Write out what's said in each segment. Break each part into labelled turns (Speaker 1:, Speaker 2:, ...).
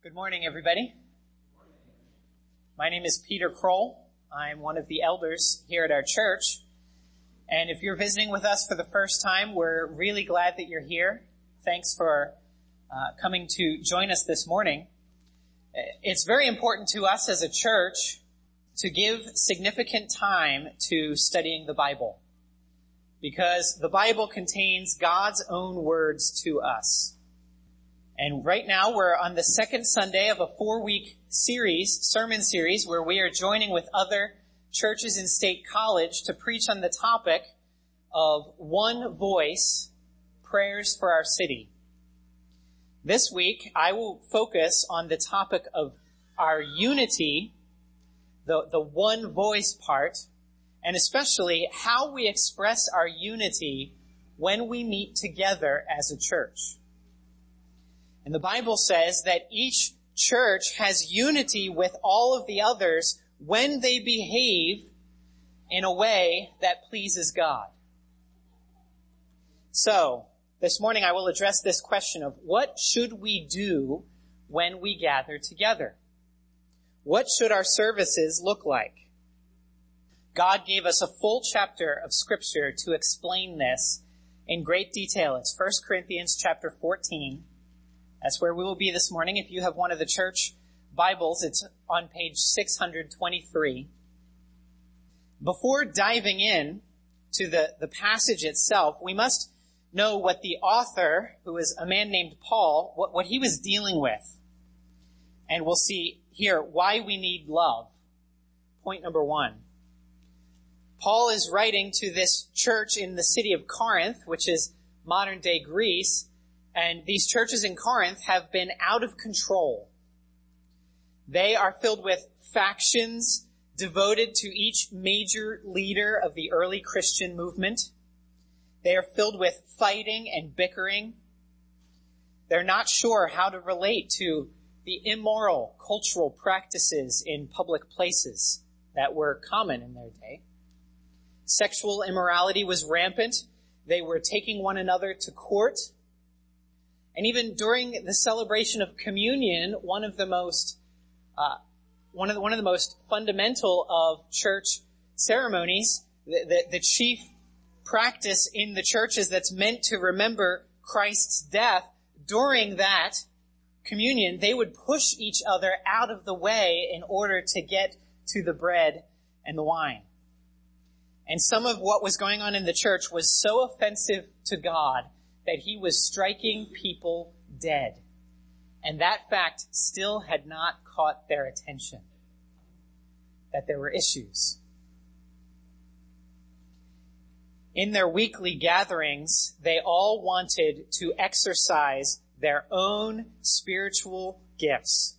Speaker 1: Good morning, everybody. My name is Peter Kroll. I'm one of the elders here at our church. And if you're visiting with us for the first time, we're really glad that you're here. Thanks for uh, coming to join us this morning. It's very important to us as a church to give significant time to studying the Bible because the Bible contains God's own words to us. And right now we're on the second Sunday of a four week series, sermon series, where we are joining with other churches in State College to preach on the topic of one voice, prayers for our city. This week I will focus on the topic of our unity, the, the one voice part, and especially how we express our unity when we meet together as a church. And the Bible says that each church has unity with all of the others when they behave in a way that pleases God. So, this morning I will address this question of what should we do when we gather together? What should our services look like? God gave us a full chapter of scripture to explain this in great detail. It's 1 Corinthians chapter 14 that's where we will be this morning. If you have one of the church Bibles, it's on page 623. Before diving in to the, the passage itself, we must know what the author, who is a man named Paul, what, what he was dealing with. And we'll see here why we need love. Point number one. Paul is writing to this church in the city of Corinth, which is modern day Greece, and these churches in Corinth have been out of control. They are filled with factions devoted to each major leader of the early Christian movement. They are filled with fighting and bickering. They're not sure how to relate to the immoral cultural practices in public places that were common in their day. Sexual immorality was rampant. They were taking one another to court and even during the celebration of communion, one of the most uh, one of the, one of the most fundamental of church ceremonies, the, the, the chief practice in the churches that's meant to remember Christ's death. During that communion, they would push each other out of the way in order to get to the bread and the wine. And some of what was going on in the church was so offensive to God that he was striking people dead. And that fact still had not caught their attention. That there were issues. In their weekly gatherings, they all wanted to exercise their own spiritual gifts.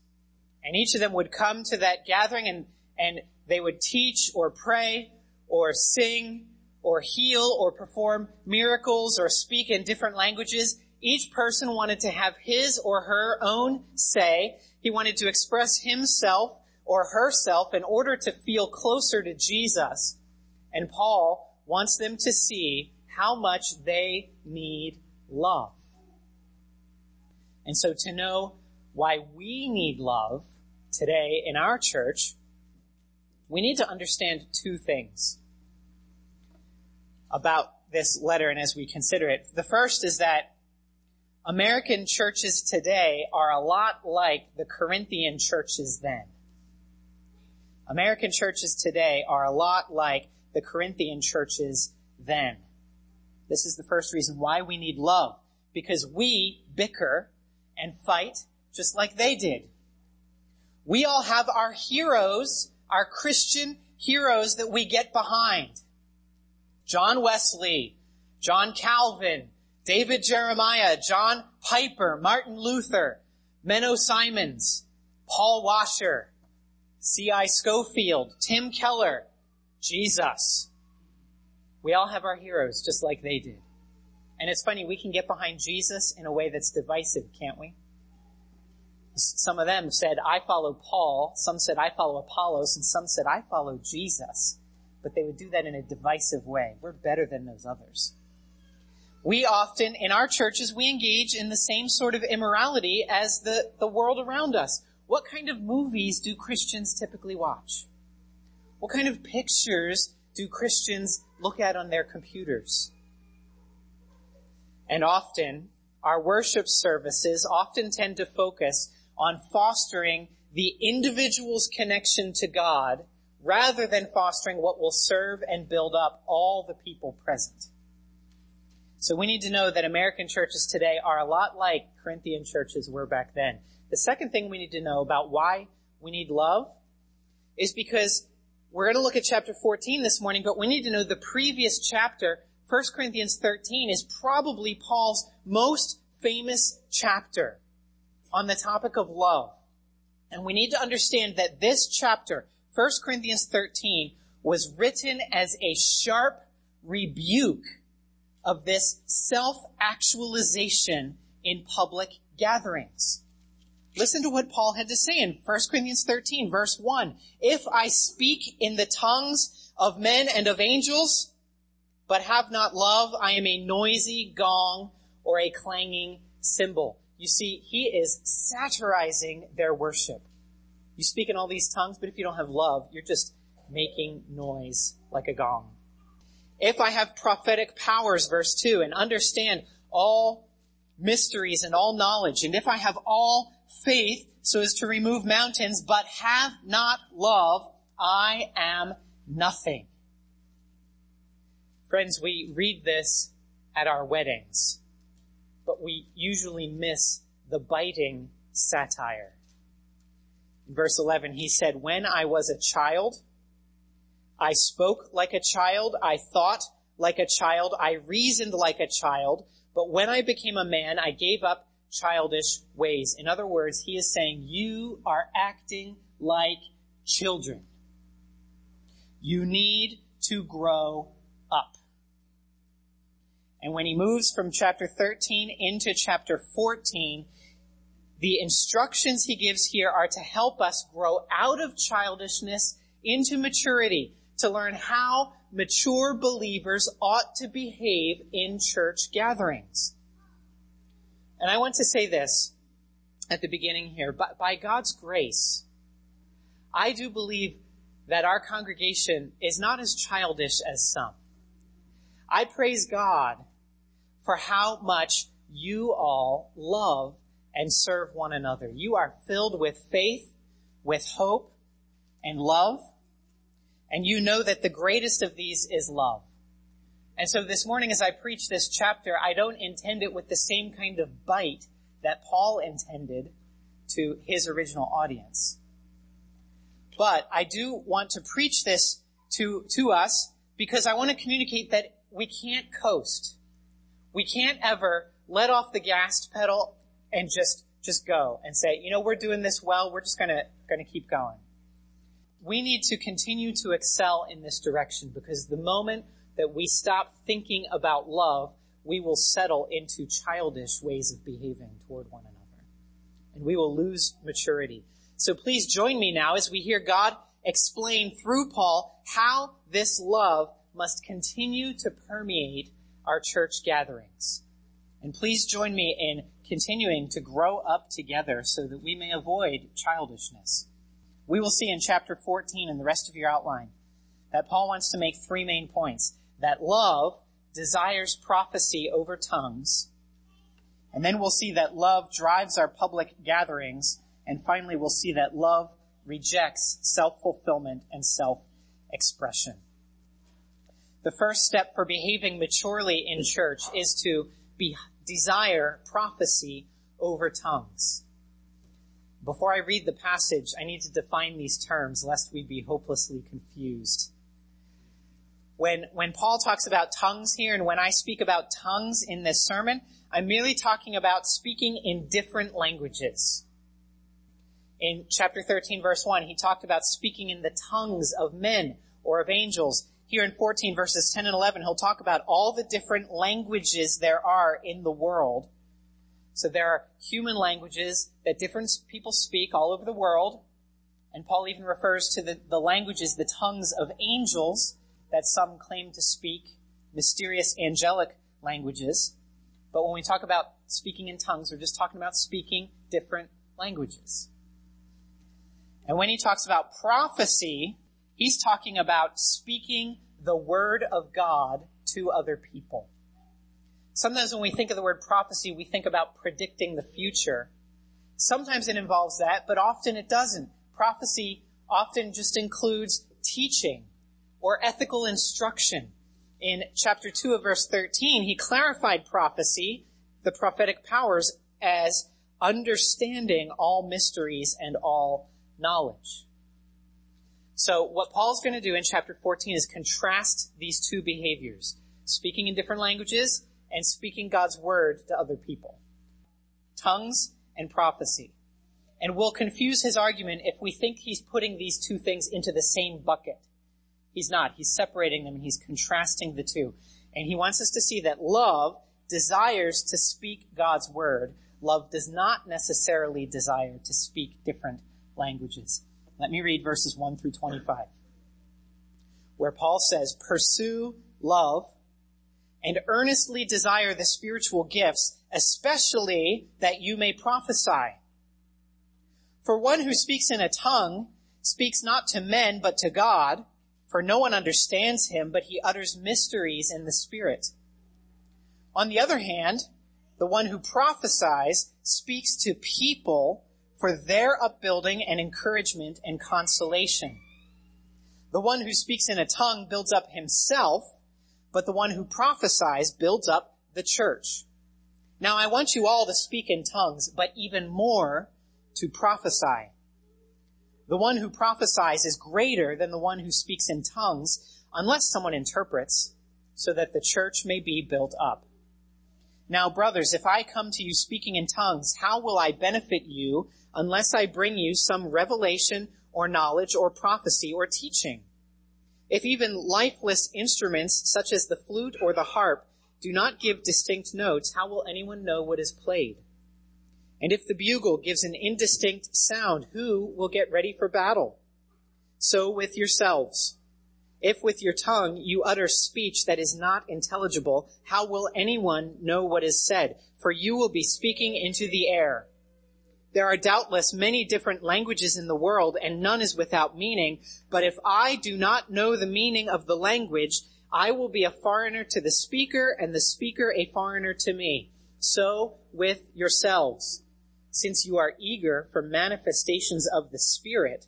Speaker 1: And each of them would come to that gathering and, and they would teach or pray or sing or heal or perform miracles or speak in different languages. Each person wanted to have his or her own say. He wanted to express himself or herself in order to feel closer to Jesus. And Paul wants them to see how much they need love. And so to know why we need love today in our church, we need to understand two things about this letter and as we consider it. The first is that American churches today are a lot like the Corinthian churches then. American churches today are a lot like the Corinthian churches then. This is the first reason why we need love. Because we bicker and fight just like they did. We all have our heroes, our Christian heroes that we get behind. John Wesley, John Calvin, David Jeremiah, John Piper, Martin Luther, Menno Simons, Paul Washer, C.I. Scofield, Tim Keller, Jesus. We all have our heroes just like they did. And it's funny, we can get behind Jesus in a way that's divisive, can't we? Some of them said, I follow Paul. Some said, I follow Apollos. And some said, I follow Jesus but they would do that in a divisive way. We're better than those others. We often, in our churches, we engage in the same sort of immorality as the, the world around us. What kind of movies do Christians typically watch? What kind of pictures do Christians look at on their computers? And often, our worship services often tend to focus on fostering the individual's connection to God rather than fostering what will serve and build up all the people present. So we need to know that American churches today are a lot like Corinthian churches were back then. The second thing we need to know about why we need love is because we're going to look at chapter 14 this morning, but we need to know the previous chapter, 1 Corinthians 13, is probably Paul's most famous chapter on the topic of love. And we need to understand that this chapter, 1 Corinthians 13, was written as a sharp rebuke of this self-actualization in public gatherings. Listen to what Paul had to say in 1 Corinthians 13 verse 1. If I speak in the tongues of men and of angels, but have not love, I am a noisy gong or a clanging cymbal. You see, he is satirizing their worship. You speak in all these tongues, but if you don't have love, you're just making noise like a gong. If I have prophetic powers, verse 2, and understand all mysteries and all knowledge, and if I have all faith so as to remove mountains, but have not love, I am nothing. Friends, we read this at our weddings, but we usually miss the biting satire. Verse 11, he said, When I was a child, I spoke like a child, I thought like a child, I reasoned like a child, but when I became a man, I gave up childish ways. In other words, he is saying, you are acting like children. You need to grow up. And when he moves from chapter 13 into chapter 14, the instructions he gives here are to help us grow out of childishness into maturity, to learn how mature believers ought to behave in church gatherings. And I want to say this at the beginning here. By, by God's grace, I do believe that our congregation is not as childish as some. I praise God for how much you all love and serve one another. You are filled with faith, with hope, and love. And you know that the greatest of these is love. And so this morning as I preach this chapter, I don't intend it with the same kind of bite that Paul intended to his original audience. But I do want to preach this to, to us because I want to communicate that we can't coast. We can't ever let off the gas pedal and just, just go and say, you know, we're doing this well, we're just gonna, gonna keep going. We need to continue to excel in this direction because the moment that we stop thinking about love, we will settle into childish ways of behaving toward one another. And we will lose maturity. So please join me now as we hear God explain through Paul how this love must continue to permeate our church gatherings. And please join me in continuing to grow up together so that we may avoid childishness. We will see in chapter 14 and the rest of your outline that Paul wants to make three main points that love desires prophecy over tongues. And then we'll see that love drives our public gatherings. And finally, we'll see that love rejects self-fulfillment and self-expression. The first step for behaving maturely in church is to be, desire prophecy over tongues. Before I read the passage, I need to define these terms lest we be hopelessly confused. When, when Paul talks about tongues here and when I speak about tongues in this sermon, I'm merely talking about speaking in different languages. In chapter 13 verse 1, he talked about speaking in the tongues of men or of angels. Here in 14 verses 10 and 11, he'll talk about all the different languages there are in the world. So there are human languages that different people speak all over the world. And Paul even refers to the, the languages, the tongues of angels that some claim to speak, mysterious angelic languages. But when we talk about speaking in tongues, we're just talking about speaking different languages. And when he talks about prophecy, he's talking about speaking the word of God to other people. Sometimes when we think of the word prophecy, we think about predicting the future. Sometimes it involves that, but often it doesn't. Prophecy often just includes teaching or ethical instruction. In chapter 2 of verse 13, he clarified prophecy, the prophetic powers, as understanding all mysteries and all knowledge. So what Paul's going to do in chapter 14 is contrast these two behaviors, speaking in different languages and speaking God's word to other people. Tongues and prophecy. And we'll confuse his argument if we think he's putting these two things into the same bucket. He's not. He's separating them and he's contrasting the two. And he wants us to see that love desires to speak God's word. Love does not necessarily desire to speak different languages. Let me read verses 1 through 25, where Paul says, Pursue love and earnestly desire the spiritual gifts, especially that you may prophesy. For one who speaks in a tongue speaks not to men, but to God, for no one understands him, but he utters mysteries in the Spirit. On the other hand, the one who prophesies speaks to people for their upbuilding and encouragement and consolation. The one who speaks in a tongue builds up himself, but the one who prophesies builds up the church. Now I want you all to speak in tongues, but even more to prophesy. The one who prophesies is greater than the one who speaks in tongues, unless someone interprets, so that the church may be built up. Now, brothers, if I come to you speaking in tongues, how will I benefit you unless I bring you some revelation or knowledge or prophecy or teaching. If even lifeless instruments such as the flute or the harp do not give distinct notes, how will anyone know what is played? And if the bugle gives an indistinct sound, who will get ready for battle? So with yourselves. If with your tongue you utter speech that is not intelligible, how will anyone know what is said? For you will be speaking into the air. There are doubtless many different languages in the world and none is without meaning, but if I do not know the meaning of the language, I will be a foreigner to the speaker and the speaker a foreigner to me. So with yourselves. Since you are eager for manifestations of the Spirit,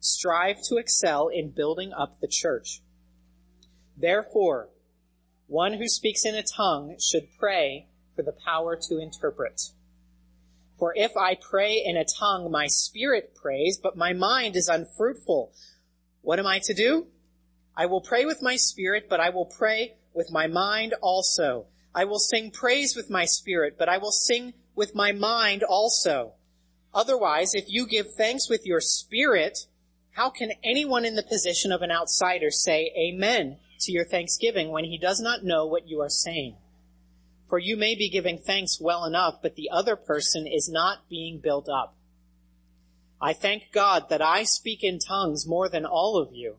Speaker 1: strive to excel in building up the church. Therefore, one who speaks in a tongue should pray for the power to interpret. For if I pray in a tongue, my spirit prays, but my mind is unfruitful. What am I to do? I will pray with my spirit, but I will pray with my mind also. I will sing praise with my spirit, but I will sing with my mind also. Otherwise, if you give thanks with your spirit, how can anyone in the position of an outsider say amen to your thanksgiving when he does not know what you are saying? For you may be giving thanks well enough, but the other person is not being built up. I thank God that I speak in tongues more than all of you.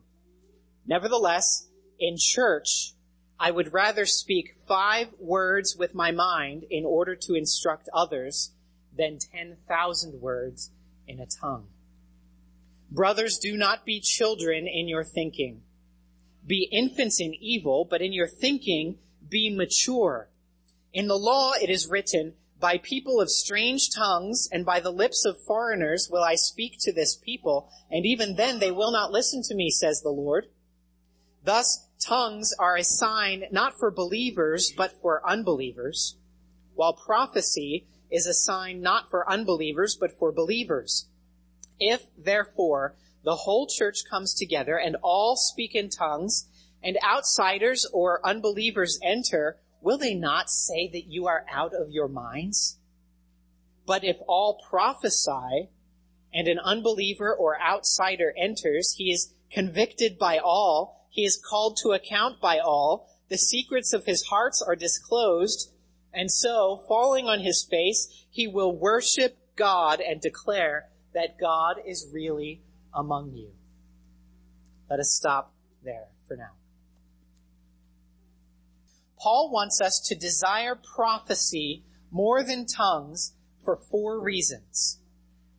Speaker 1: Nevertheless, in church, I would rather speak five words with my mind in order to instruct others than 10,000 words in a tongue. Brothers, do not be children in your thinking. Be infants in evil, but in your thinking be mature. In the law it is written, by people of strange tongues and by the lips of foreigners will I speak to this people, and even then they will not listen to me, says the Lord. Thus, tongues are a sign not for believers, but for unbelievers, while prophecy is a sign not for unbelievers, but for believers. If, therefore, the whole church comes together and all speak in tongues, and outsiders or unbelievers enter, will they not say that you are out of your minds? But if all prophesy and an unbeliever or outsider enters, he is convicted by all, he is called to account by all, the secrets of his hearts are disclosed, and so, falling on his face, he will worship God and declare that God is really among you. Let us stop there for now. Paul wants us to desire prophecy more than tongues for four reasons.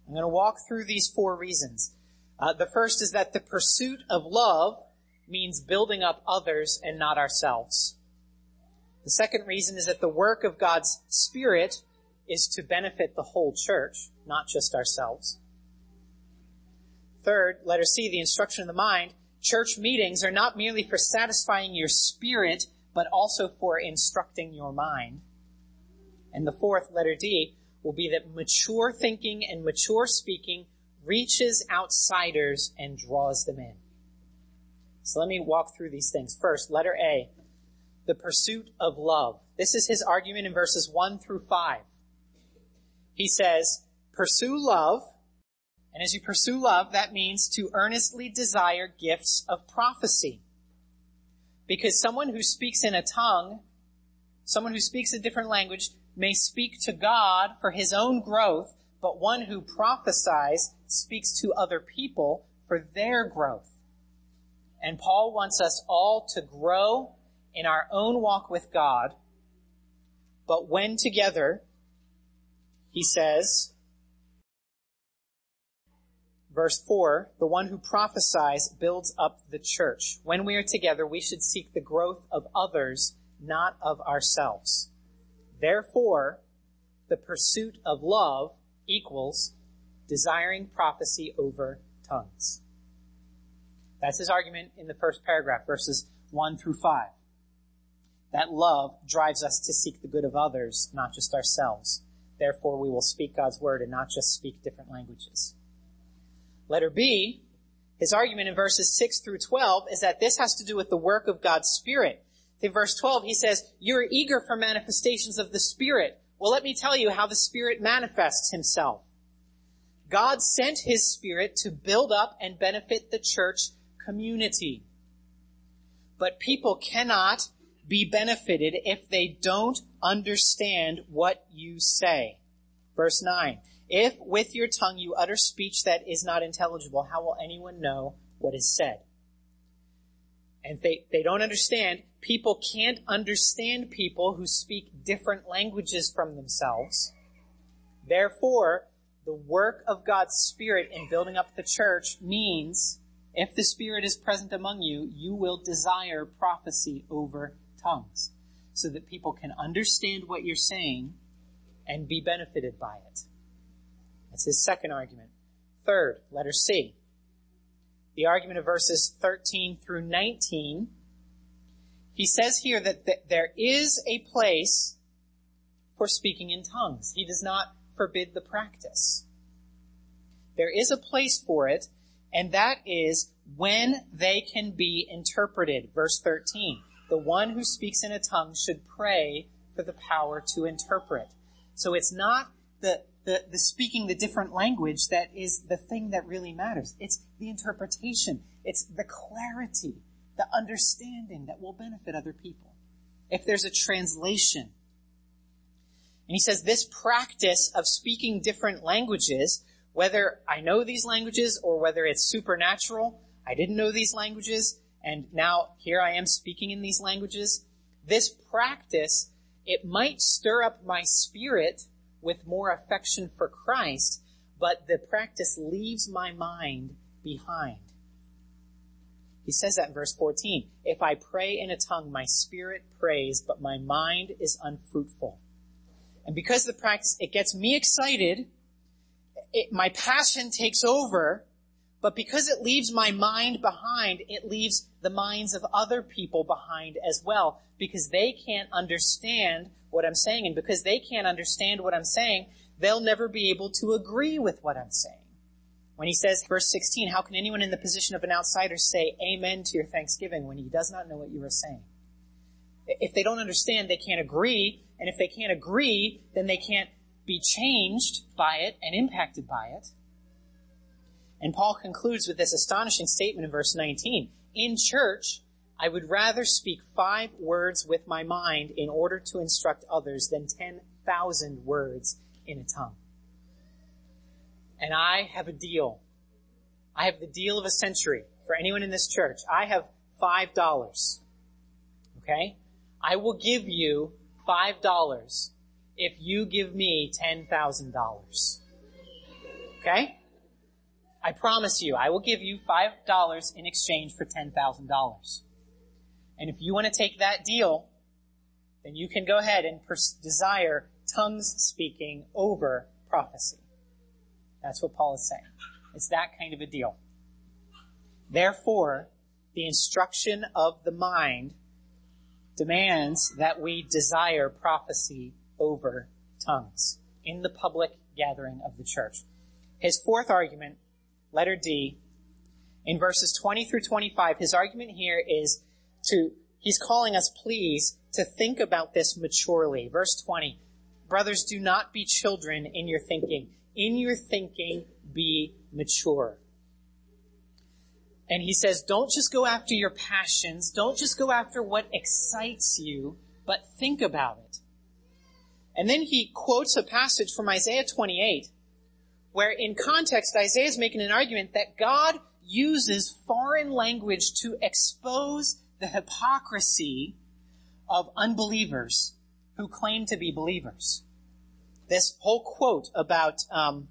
Speaker 1: I'm going to walk through these four reasons. Uh, the first is that the pursuit of love means building up others and not ourselves. The second reason is that the work of God's Spirit is to benefit the whole church, not just ourselves. Third, letter C, the instruction of the mind. Church meetings are not merely for satisfying your spirit, but also for instructing your mind. And the fourth, letter D, will be that mature thinking and mature speaking reaches outsiders and draws them in. So let me walk through these things. First, letter A, the pursuit of love. This is his argument in verses 1 through 5. He says, pursue love, and as you pursue love, that means to earnestly desire gifts of prophecy. Because someone who speaks in a tongue, someone who speaks a different language, may speak to God for his own growth, but one who prophesies speaks to other people for their growth. And Paul wants us all to grow in our own walk with God, but when together, he says, verse 4, the one who prophesies builds up the church. When we are together, we should seek the growth of others, not of ourselves. Therefore, the pursuit of love equals desiring prophecy over tongues. That's his argument in the first paragraph, verses 1 through 5. That love drives us to seek the good of others, not just ourselves. Therefore, we will speak God's word and not just speak different languages. Letter B, his argument in verses 6 through 12 is that this has to do with the work of God's Spirit. In verse 12, he says, You're eager for manifestations of the Spirit. Well, let me tell you how the Spirit manifests himself. God sent his Spirit to build up and benefit the church community. But people cannot be benefited if they don't understand what you say. Verse 9. If with your tongue you utter speech that is not intelligible, how will anyone know what is said? And they, they don't understand, people can't understand people who speak different languages from themselves. Therefore, the work of God's Spirit in building up the church means if the Spirit is present among you, you will desire prophecy over tongues so that people can understand what you're saying and be benefited by it. That's his second argument. Third, letter C. The argument of verses 13 through 19. He says here that th- there is a place for speaking in tongues. He does not forbid the practice. There is a place for it, and that is when they can be interpreted. Verse 13. The one who speaks in a tongue should pray for the power to interpret. So it's not the, the, the speaking the different language that is the thing that really matters. It's the interpretation. It's the clarity, the understanding that will benefit other people. If there's a translation. And he says this practice of speaking different languages, whether I know these languages or whether it's supernatural, I didn't know these languages, and now here I am speaking in these languages. This practice, it might stir up my spirit with more affection for Christ, but the practice leaves my mind behind. He says that in verse 14. If I pray in a tongue, my spirit prays, but my mind is unfruitful. And because the practice, it gets me excited. It, my passion takes over, but because it leaves my mind behind, it leaves the minds of other people behind as well, because they can't understand what I'm saying. And because they can't understand what I'm saying, they'll never be able to agree with what I'm saying. When he says, verse 16, how can anyone in the position of an outsider say amen to your thanksgiving when he does not know what you are saying? If they don't understand, they can't agree. And if they can't agree, then they can't be changed by it and impacted by it. And Paul concludes with this astonishing statement in verse 19. In church, I would rather speak five words with my mind in order to instruct others than 10,000 words in a tongue. And I have a deal. I have the deal of a century for anyone in this church. I have five dollars. Okay? I will give you $5 if you give me $10,000. Okay? I promise you, I will give you $5 in exchange for $10,000. And if you want to take that deal, then you can go ahead and pers- desire tongues speaking over prophecy. That's what Paul is saying. It's that kind of a deal. Therefore, the instruction of the mind demands that we desire prophecy over tongues in the public gathering of the church. His fourth argument, letter D, in verses 20 through 25, his argument here is to, he's calling us, please, to think about this maturely. Verse 20, brothers, do not be children in your thinking. In your thinking, be mature. And he says, don't just go after your passions. Don't just go after what excites you, but think about it. And then he quotes a passage from Isaiah 28, where in context, Isaiah is making an argument that God uses foreign language to expose the hypocrisy of unbelievers who claim to be believers. This whole quote about um,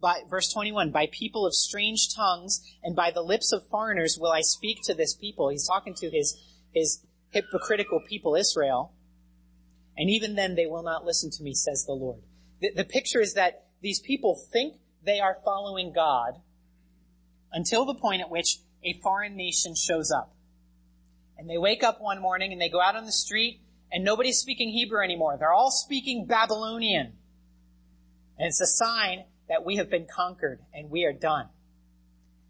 Speaker 1: by, verse 21, by people of strange tongues and by the lips of foreigners will I speak to this people. He's talking to his, his hypocritical people, Israel. And even then they will not listen to me, says the Lord. The, the picture is that these people think they are following God until the point at which a foreign nation shows up. And they wake up one morning and they go out on the street and nobody's speaking Hebrew anymore. They're all speaking Babylonian. And it's a sign that we have been conquered and we are done.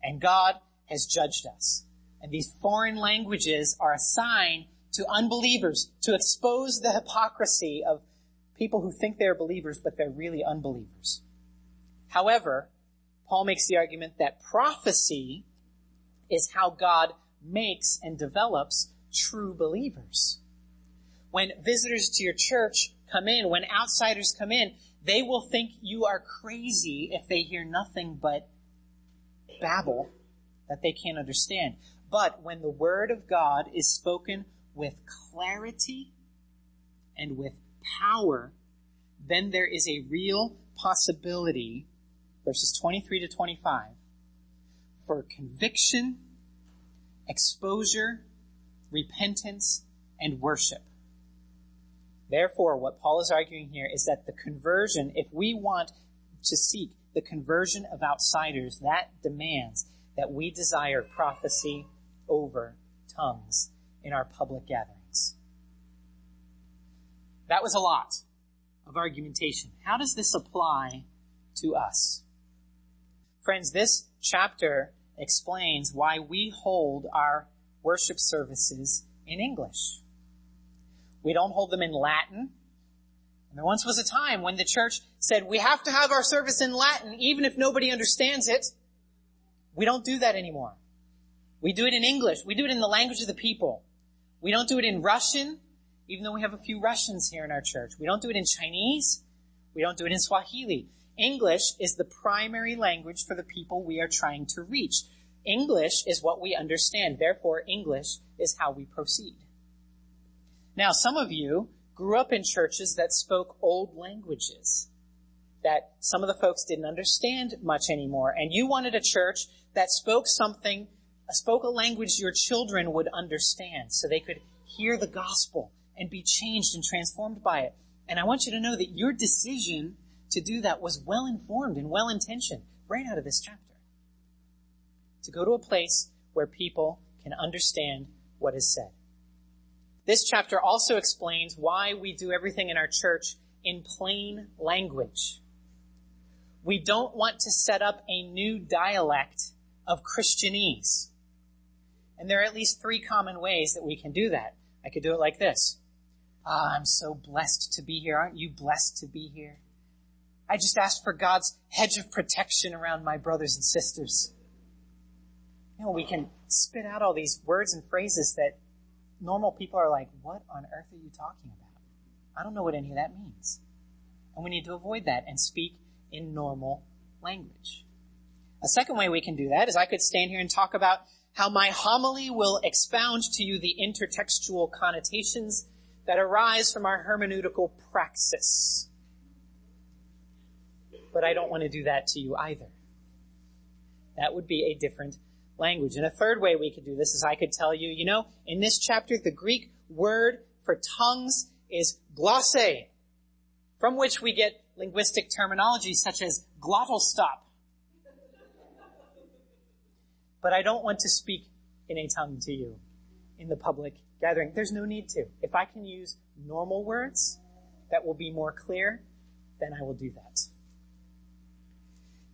Speaker 1: And God has judged us. And these foreign languages are a sign to unbelievers to expose the hypocrisy of people who think they're believers, but they're really unbelievers. However, Paul makes the argument that prophecy is how God makes and develops true believers. When visitors to your church come in, when outsiders come in, they will think you are crazy if they hear nothing but babble that they can't understand. But when the word of God is spoken with clarity and with power, then there is a real possibility, verses 23 to 25, for conviction, exposure, repentance, and worship. Therefore, what Paul is arguing here is that the conversion, if we want to seek the conversion of outsiders, that demands that we desire prophecy over tongues in our public gatherings. That was a lot of argumentation. How does this apply to us? Friends, this chapter explains why we hold our worship services in English. We don't hold them in Latin. And there once was a time when the church said, we have to have our service in Latin even if nobody understands it. We don't do that anymore. We do it in English. We do it in the language of the people. We don't do it in Russian, even though we have a few Russians here in our church. We don't do it in Chinese. We don't do it in Swahili. English is the primary language for the people we are trying to reach. English is what we understand. Therefore, English is how we proceed. Now, some of you grew up in churches that spoke old languages that some of the folks didn't understand much anymore. And you wanted a church that spoke something, spoke a language your children would understand so they could hear the gospel and be changed and transformed by it. And I want you to know that your decision to do that was well informed and well intentioned right out of this chapter. To go to a place where people can understand what is said. This chapter also explains why we do everything in our church in plain language. We don't want to set up a new dialect of Christianese. And there are at least three common ways that we can do that. I could do it like this. Ah, I'm so blessed to be here. Aren't you blessed to be here? I just asked for God's hedge of protection around my brothers and sisters. You know, we can spit out all these words and phrases that normal people are like, what on earth are you talking about? I don't know what any of that means. And we need to avoid that and speak in normal language. A second way we can do that is I could stand here and talk about how my homily will expound to you the intertextual connotations that arise from our hermeneutical praxis. But I don't want to do that to you either. That would be a different language. And a third way we could do this is I could tell you, you know, in this chapter, the Greek word for tongues is glossa, from which we get linguistic terminology such as glottal stop. But I don't want to speak in a tongue to you in the public gathering. There's no need to. If I can use normal words that will be more clear, then I will do that.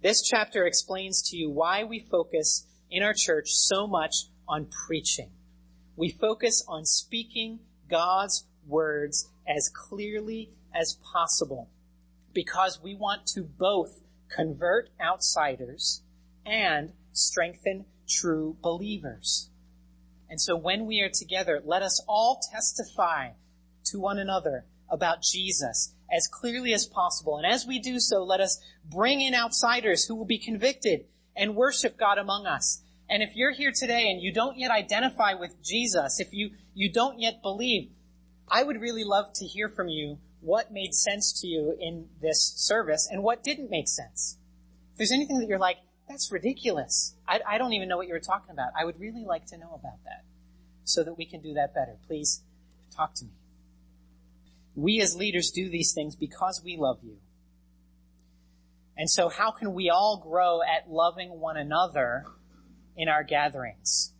Speaker 1: This chapter explains to you why we focus in our church so much on preaching. We focus on speaking God's words as clearly as possible because we want to both convert outsiders and strengthen true believers. And so when we are together, let us all testify to one another about Jesus as clearly as possible. And as we do so, let us bring in outsiders who will be convicted and worship God among us. And if you're here today and you don't yet identify with Jesus, if you, you don't yet believe, I would really love to hear from you what made sense to you in this service and what didn't make sense. If there's anything that you're like, that's ridiculous. I, I don't even know what you were talking about. I would really like to know about that so that we can do that better. Please talk to me. We as leaders do these things because we love you. And so how can we all grow at loving one another in our gatherings?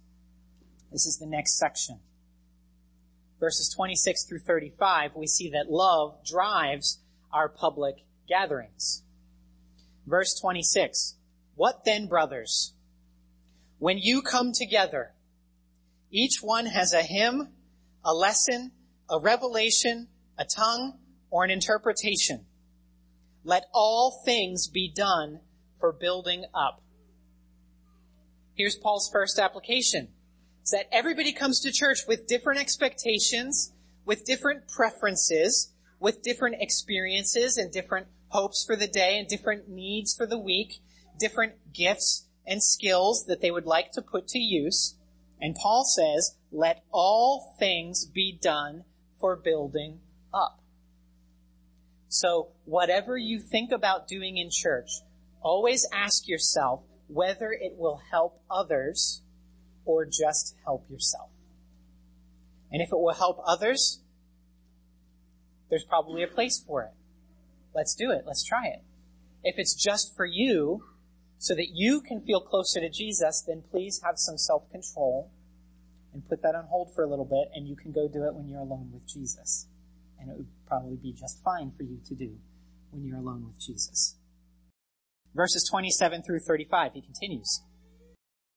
Speaker 1: This is the next section. Verses 26 through 35, we see that love drives our public gatherings. Verse 26. What then, brothers? When you come together, each one has a hymn, a lesson, a revelation, a tongue, or an interpretation. Let all things be done for building up. Here's Paul's first application. It's that everybody comes to church with different expectations, with different preferences, with different experiences and different hopes for the day and different needs for the week different gifts and skills that they would like to put to use. And Paul says, let all things be done for building up. So whatever you think about doing in church, always ask yourself whether it will help others or just help yourself. And if it will help others, there's probably a place for it. Let's do it. Let's try it. If it's just for you, so that you can feel closer to Jesus, then please have some self-control and put that on hold for a little bit and you can go do it when you're alone with Jesus. And it would probably be just fine for you to do when you're alone with Jesus. Verses 27 through 35, he continues.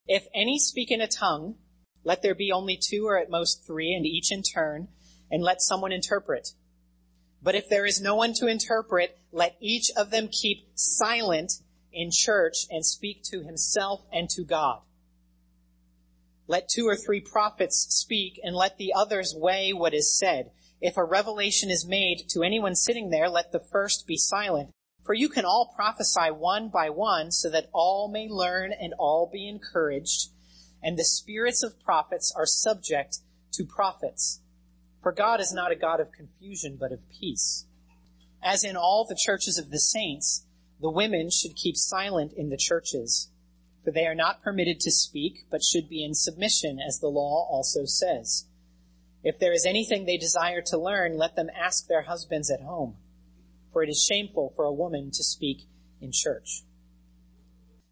Speaker 1: If any speak in a tongue, let there be only two or at most three and each in turn, and let someone interpret. But if there is no one to interpret, let each of them keep silent in church and speak to himself and to God. Let two or three prophets speak and let the others weigh what is said. If a revelation is made to anyone sitting there, let the first be silent. For you can all prophesy one by one so that all may learn and all be encouraged. And the spirits of prophets are subject to prophets. For God is not a God of confusion, but of peace. As in all the churches of the saints, the women should keep silent in the churches, for they are not permitted to speak, but should be in submission, as the law also says. If there is anything they desire to learn, let them ask their husbands at home, for it is shameful for a woman to speak in church.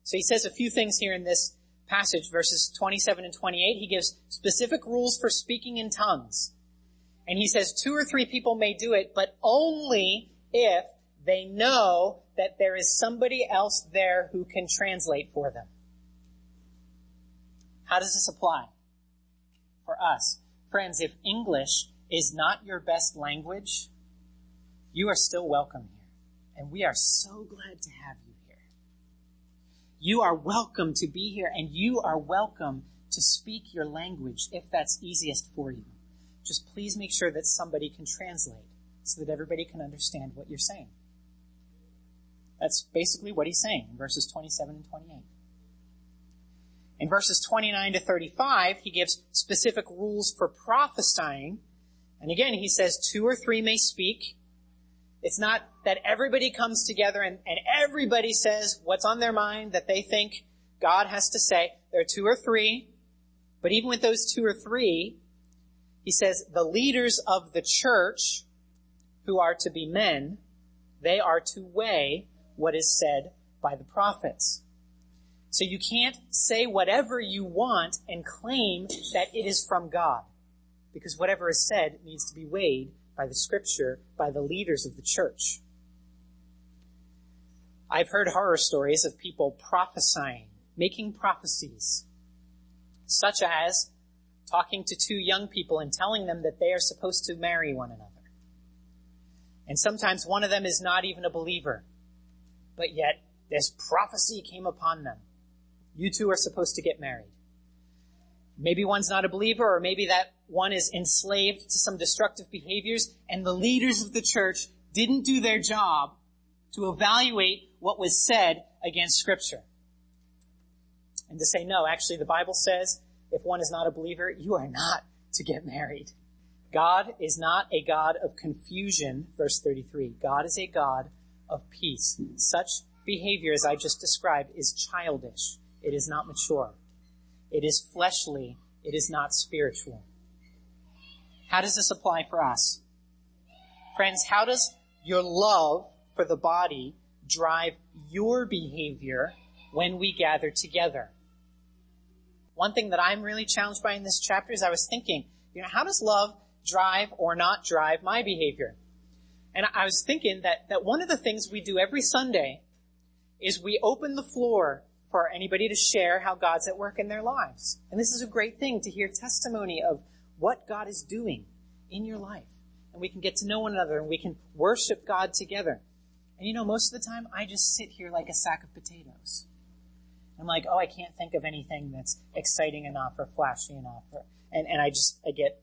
Speaker 1: So he says a few things here in this passage, verses 27 and 28. He gives specific rules for speaking in tongues. And he says two or three people may do it, but only if they know that there is somebody else there who can translate for them. How does this apply for us? Friends, if English is not your best language, you are still welcome here. And we are so glad to have you here. You are welcome to be here and you are welcome to speak your language if that's easiest for you. Just please make sure that somebody can translate so that everybody can understand what you're saying. That's basically what he's saying in verses 27 and 28. In verses 29 to 35, he gives specific rules for prophesying. And again, he says two or three may speak. It's not that everybody comes together and, and everybody says what's on their mind that they think God has to say. There are two or three. But even with those two or three, he says the leaders of the church, who are to be men, they are to weigh what is said by the prophets. So you can't say whatever you want and claim that it is from God. Because whatever is said needs to be weighed by the scripture, by the leaders of the church. I've heard horror stories of people prophesying, making prophecies, such as talking to two young people and telling them that they are supposed to marry one another. And sometimes one of them is not even a believer, but yet this prophecy came upon them. You two are supposed to get married. Maybe one's not a believer, or maybe that one is enslaved to some destructive behaviors, and the leaders of the church didn't do their job to evaluate what was said against scripture. And to say, no, actually the Bible says if one is not a believer, you are not to get married. God is not a God of confusion, verse 33. God is a God of peace. Such behavior as I just described is childish. It is not mature. It is fleshly. It is not spiritual. How does this apply for us? Friends, how does your love for the body drive your behavior when we gather together? One thing that I'm really challenged by in this chapter is I was thinking, you know, how does love drive or not drive my behavior? And I was thinking that, that one of the things we do every Sunday is we open the floor for anybody to share how God's at work in their lives. And this is a great thing to hear testimony of what God is doing in your life. And we can get to know one another and we can worship God together. And you know, most of the time I just sit here like a sack of potatoes. I'm like, oh, I can't think of anything that's exciting enough or flashy enough. Or, and, and I just, I get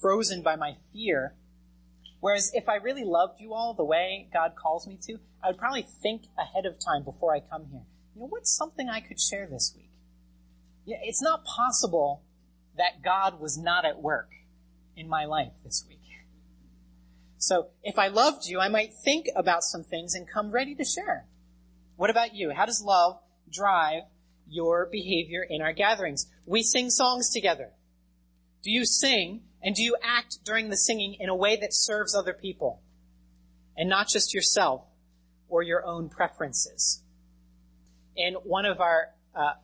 Speaker 1: frozen by my fear. Whereas if I really loved you all the way God calls me to, I would probably think ahead of time before I come here. You know, what's something I could share this week? Yeah, it's not possible that God was not at work in my life this week. So if I loved you, I might think about some things and come ready to share. What about you? How does love drive your behavior in our gatherings? We sing songs together. Do you sing and do you act during the singing in a way that serves other people and not just yourself or your own preferences? In one of our, uh,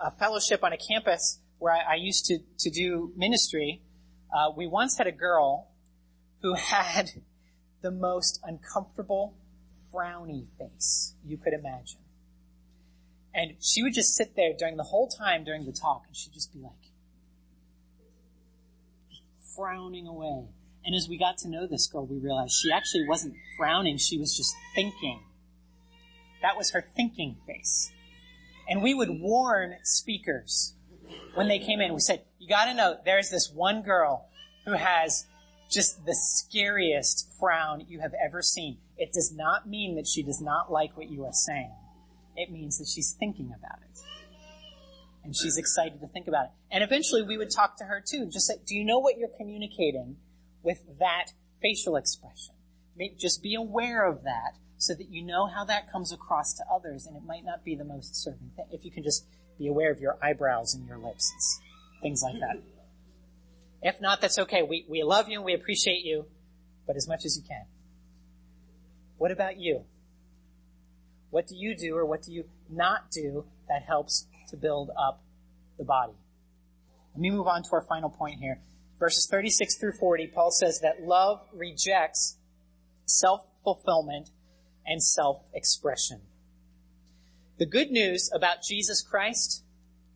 Speaker 1: a fellowship on a campus where I, I used to, to do ministry, uh, we once had a girl who had the most uncomfortable frowny face you could imagine. And she would just sit there during the whole time during the talk and she'd just be like, frowning away. And as we got to know this girl, we realized she actually wasn't frowning, she was just thinking. That was her thinking face. And we would warn speakers when they came in. We said, you gotta know, there's this one girl who has just the scariest frown you have ever seen. It does not mean that she does not like what you are saying. It means that she's thinking about it. And she's excited to think about it. And eventually we would talk to her too. Just say, do you know what you're communicating with that facial expression? Just be aware of that so that you know how that comes across to others and it might not be the most serving thing. If you can just be aware of your eyebrows and your lips and things like that. If not, that's okay. We, we love you and we appreciate you, but as much as you can. What about you? What do you do or what do you not do that helps to build up the body? Let me move on to our final point here. Verses 36 through 40, Paul says that love rejects self-fulfillment and self-expression. The good news about Jesus Christ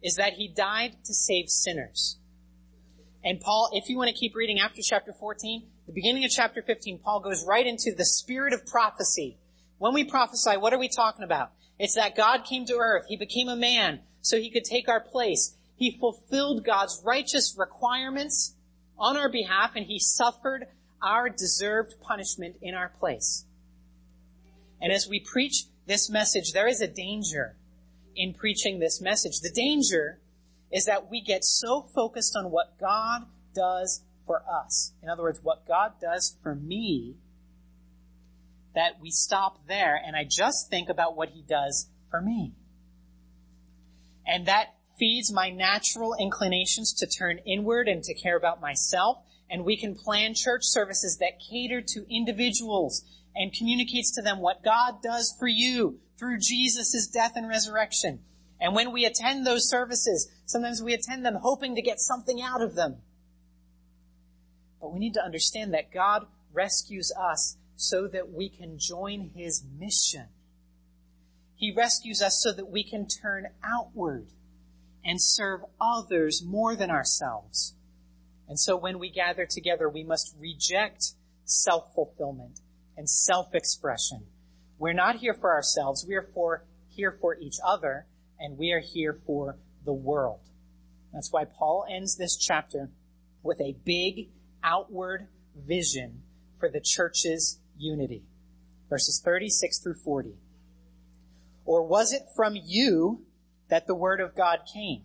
Speaker 1: is that he died to save sinners. And Paul, if you want to keep reading after chapter 14, the beginning of chapter 15, Paul goes right into the spirit of prophecy. When we prophesy, what are we talking about? It's that God came to earth. He became a man so he could take our place. He fulfilled God's righteous requirements on our behalf and he suffered our deserved punishment in our place. And as we preach this message, there is a danger in preaching this message. The danger is that we get so focused on what God does for us. In other words, what God does for me, that we stop there and I just think about what He does for me. And that feeds my natural inclinations to turn inward and to care about myself. And we can plan church services that cater to individuals and communicates to them what God does for you through Jesus' death and resurrection. And when we attend those services, sometimes we attend them hoping to get something out of them. But we need to understand that God rescues us so that we can join His mission. He rescues us so that we can turn outward and serve others more than ourselves. And so when we gather together, we must reject self-fulfillment and self-expression. We're not here for ourselves. We are for, here for each other and we are here for the world. That's why Paul ends this chapter with a big outward vision for the church's unity. Verses 36 through 40. Or was it from you that the word of God came?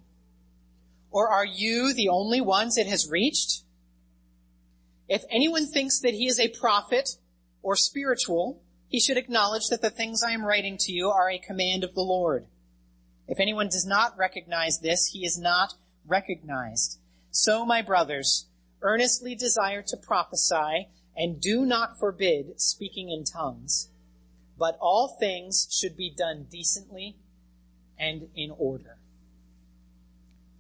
Speaker 1: Or are you the only ones it has reached? If anyone thinks that he is a prophet or spiritual, he should acknowledge that the things I am writing to you are a command of the Lord. If anyone does not recognize this, he is not recognized. So, my brothers, earnestly desire to prophesy and do not forbid speaking in tongues, but all things should be done decently and in order.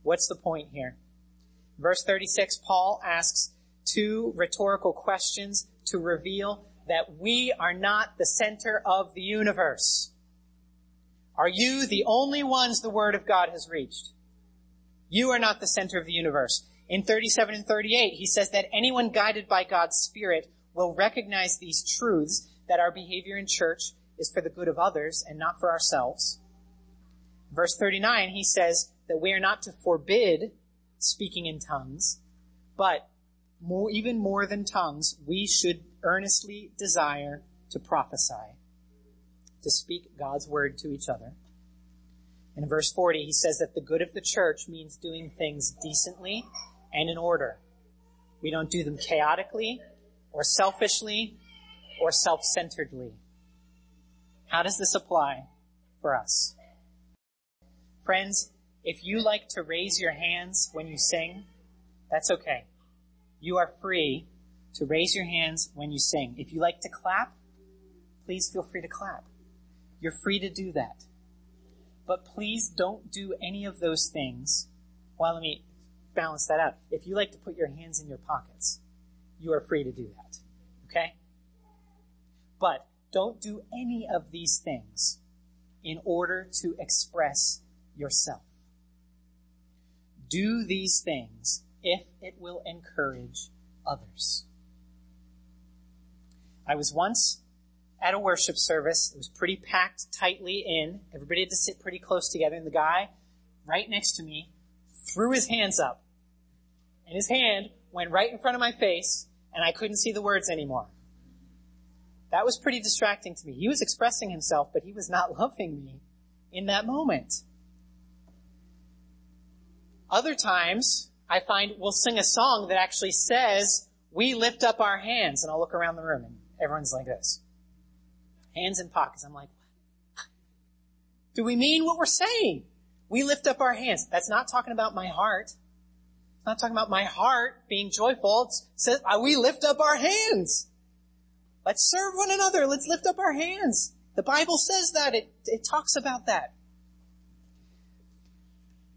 Speaker 1: What's the point here? Verse 36, Paul asks two rhetorical questions to reveal that we are not the center of the universe. Are you the only ones the Word of God has reached? You are not the center of the universe. In 37 and 38, he says that anyone guided by God's Spirit will recognize these truths that our behavior in church is for the good of others and not for ourselves. Verse 39, he says that we are not to forbid speaking in tongues, but more, even more than tongues, we should earnestly desire to prophesy to speak God's word to each other. In verse 40, he says that the good of the church means doing things decently and in order. We don't do them chaotically or selfishly or self-centeredly. How does this apply for us? Friends, if you like to raise your hands when you sing, that's okay. You are free to raise your hands when you sing. If you like to clap, please feel free to clap. You're free to do that. But please don't do any of those things. Well, let me balance that out. If you like to put your hands in your pockets, you are free to do that. Okay? But don't do any of these things in order to express yourself. Do these things if it will encourage others. I was once at a worship service. It was pretty packed tightly in. Everybody had to sit pretty close together. And the guy right next to me threw his hands up. And his hand went right in front of my face and I couldn't see the words anymore. That was pretty distracting to me. He was expressing himself, but he was not loving me in that moment. Other times, I find we'll sing a song that actually says, we lift up our hands, and I'll look around the room and everyone's like this hands in pockets. I'm like, what? do we mean what we're saying? We lift up our hands. That's not talking about my heart. It's not talking about my heart being joyful. It says we lift up our hands. Let's serve one another. Let's lift up our hands. The Bible says that. It, it talks about that.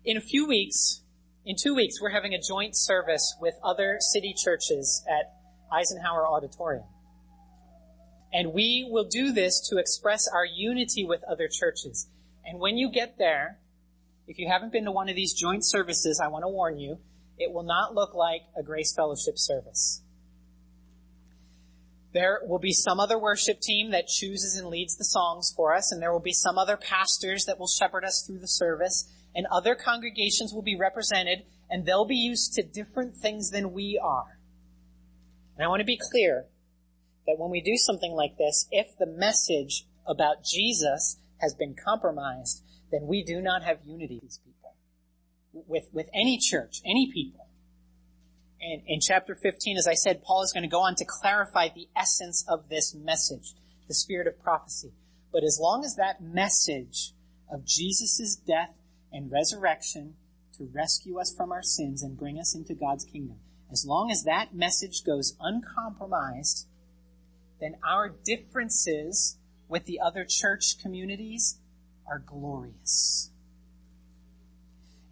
Speaker 1: In a few weeks, in two weeks, we're having a joint service with other city churches at Eisenhower Auditorium. And we will do this to express our unity with other churches. And when you get there, if you haven't been to one of these joint services, I want to warn you, it will not look like a Grace Fellowship service. There will be some other worship team that chooses and leads the songs for us, and there will be some other pastors that will shepherd us through the service, and other congregations will be represented, and they'll be used to different things than we are. And I want to be clear, that when we do something like this, if the message about Jesus has been compromised, then we do not have unity with these people. with, with any church, any people. And in chapter 15, as I said, Paul is going to go on to clarify the essence of this message, the spirit of prophecy. But as long as that message of Jesus' death and resurrection to rescue us from our sins and bring us into God's kingdom, as long as that message goes uncompromised, then our differences with the other church communities are glorious.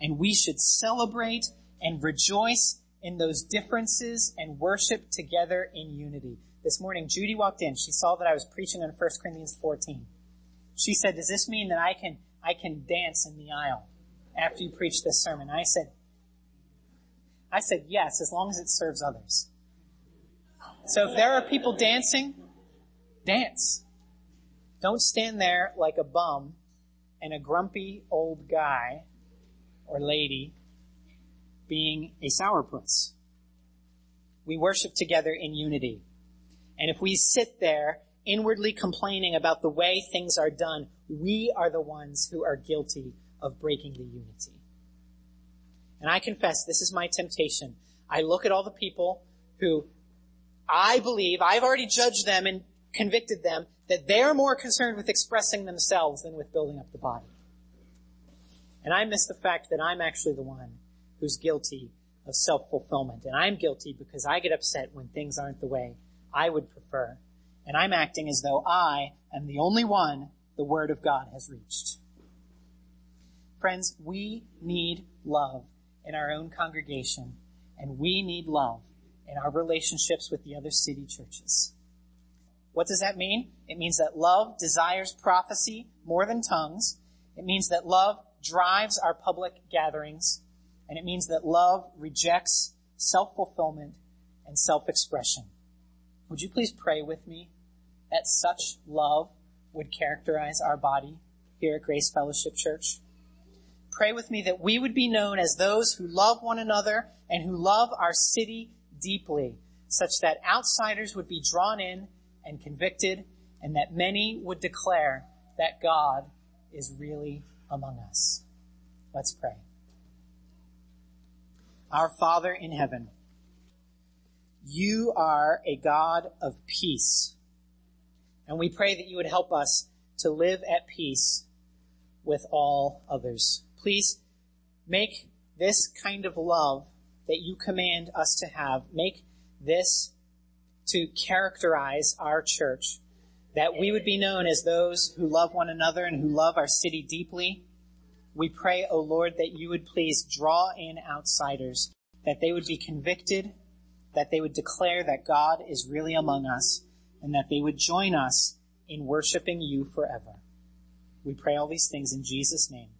Speaker 1: And we should celebrate and rejoice in those differences and worship together in unity. This morning, Judy walked in. She saw that I was preaching on 1 Corinthians 14. She said, does this mean that I can, I can dance in the aisle after you preach this sermon? I said, I said, yes, as long as it serves others. So if there are people dancing, dance. Don't stand there like a bum and a grumpy old guy or lady being a sourpuss. We worship together in unity. And if we sit there inwardly complaining about the way things are done, we are the ones who are guilty of breaking the unity. And I confess, this is my temptation. I look at all the people who I believe, I've already judged them and convicted them that they're more concerned with expressing themselves than with building up the body. And I miss the fact that I'm actually the one who's guilty of self-fulfillment. And I'm guilty because I get upset when things aren't the way I would prefer. And I'm acting as though I am the only one the Word of God has reached. Friends, we need love in our own congregation, and we need love in our relationships with the other city churches. What does that mean? It means that love desires prophecy more than tongues. It means that love drives our public gatherings. And it means that love rejects self-fulfillment and self-expression. Would you please pray with me that such love would characterize our body here at Grace Fellowship Church? Pray with me that we would be known as those who love one another and who love our city deeply, such that outsiders would be drawn in and convicted, and that many would declare that God is really among us. Let's pray. Our Father in heaven, you are a God of peace. And we pray that you would help us to live at peace with all others. Please make this kind of love that you command us to have, make this to characterize our church, that we would be known as those who love one another and who love our city deeply. We pray, O Lord, that you would please draw in outsiders, that they would be convicted, that they would declare that God is really among us, and that they would join us in worshiping you forever. We pray all these things in Jesus' name.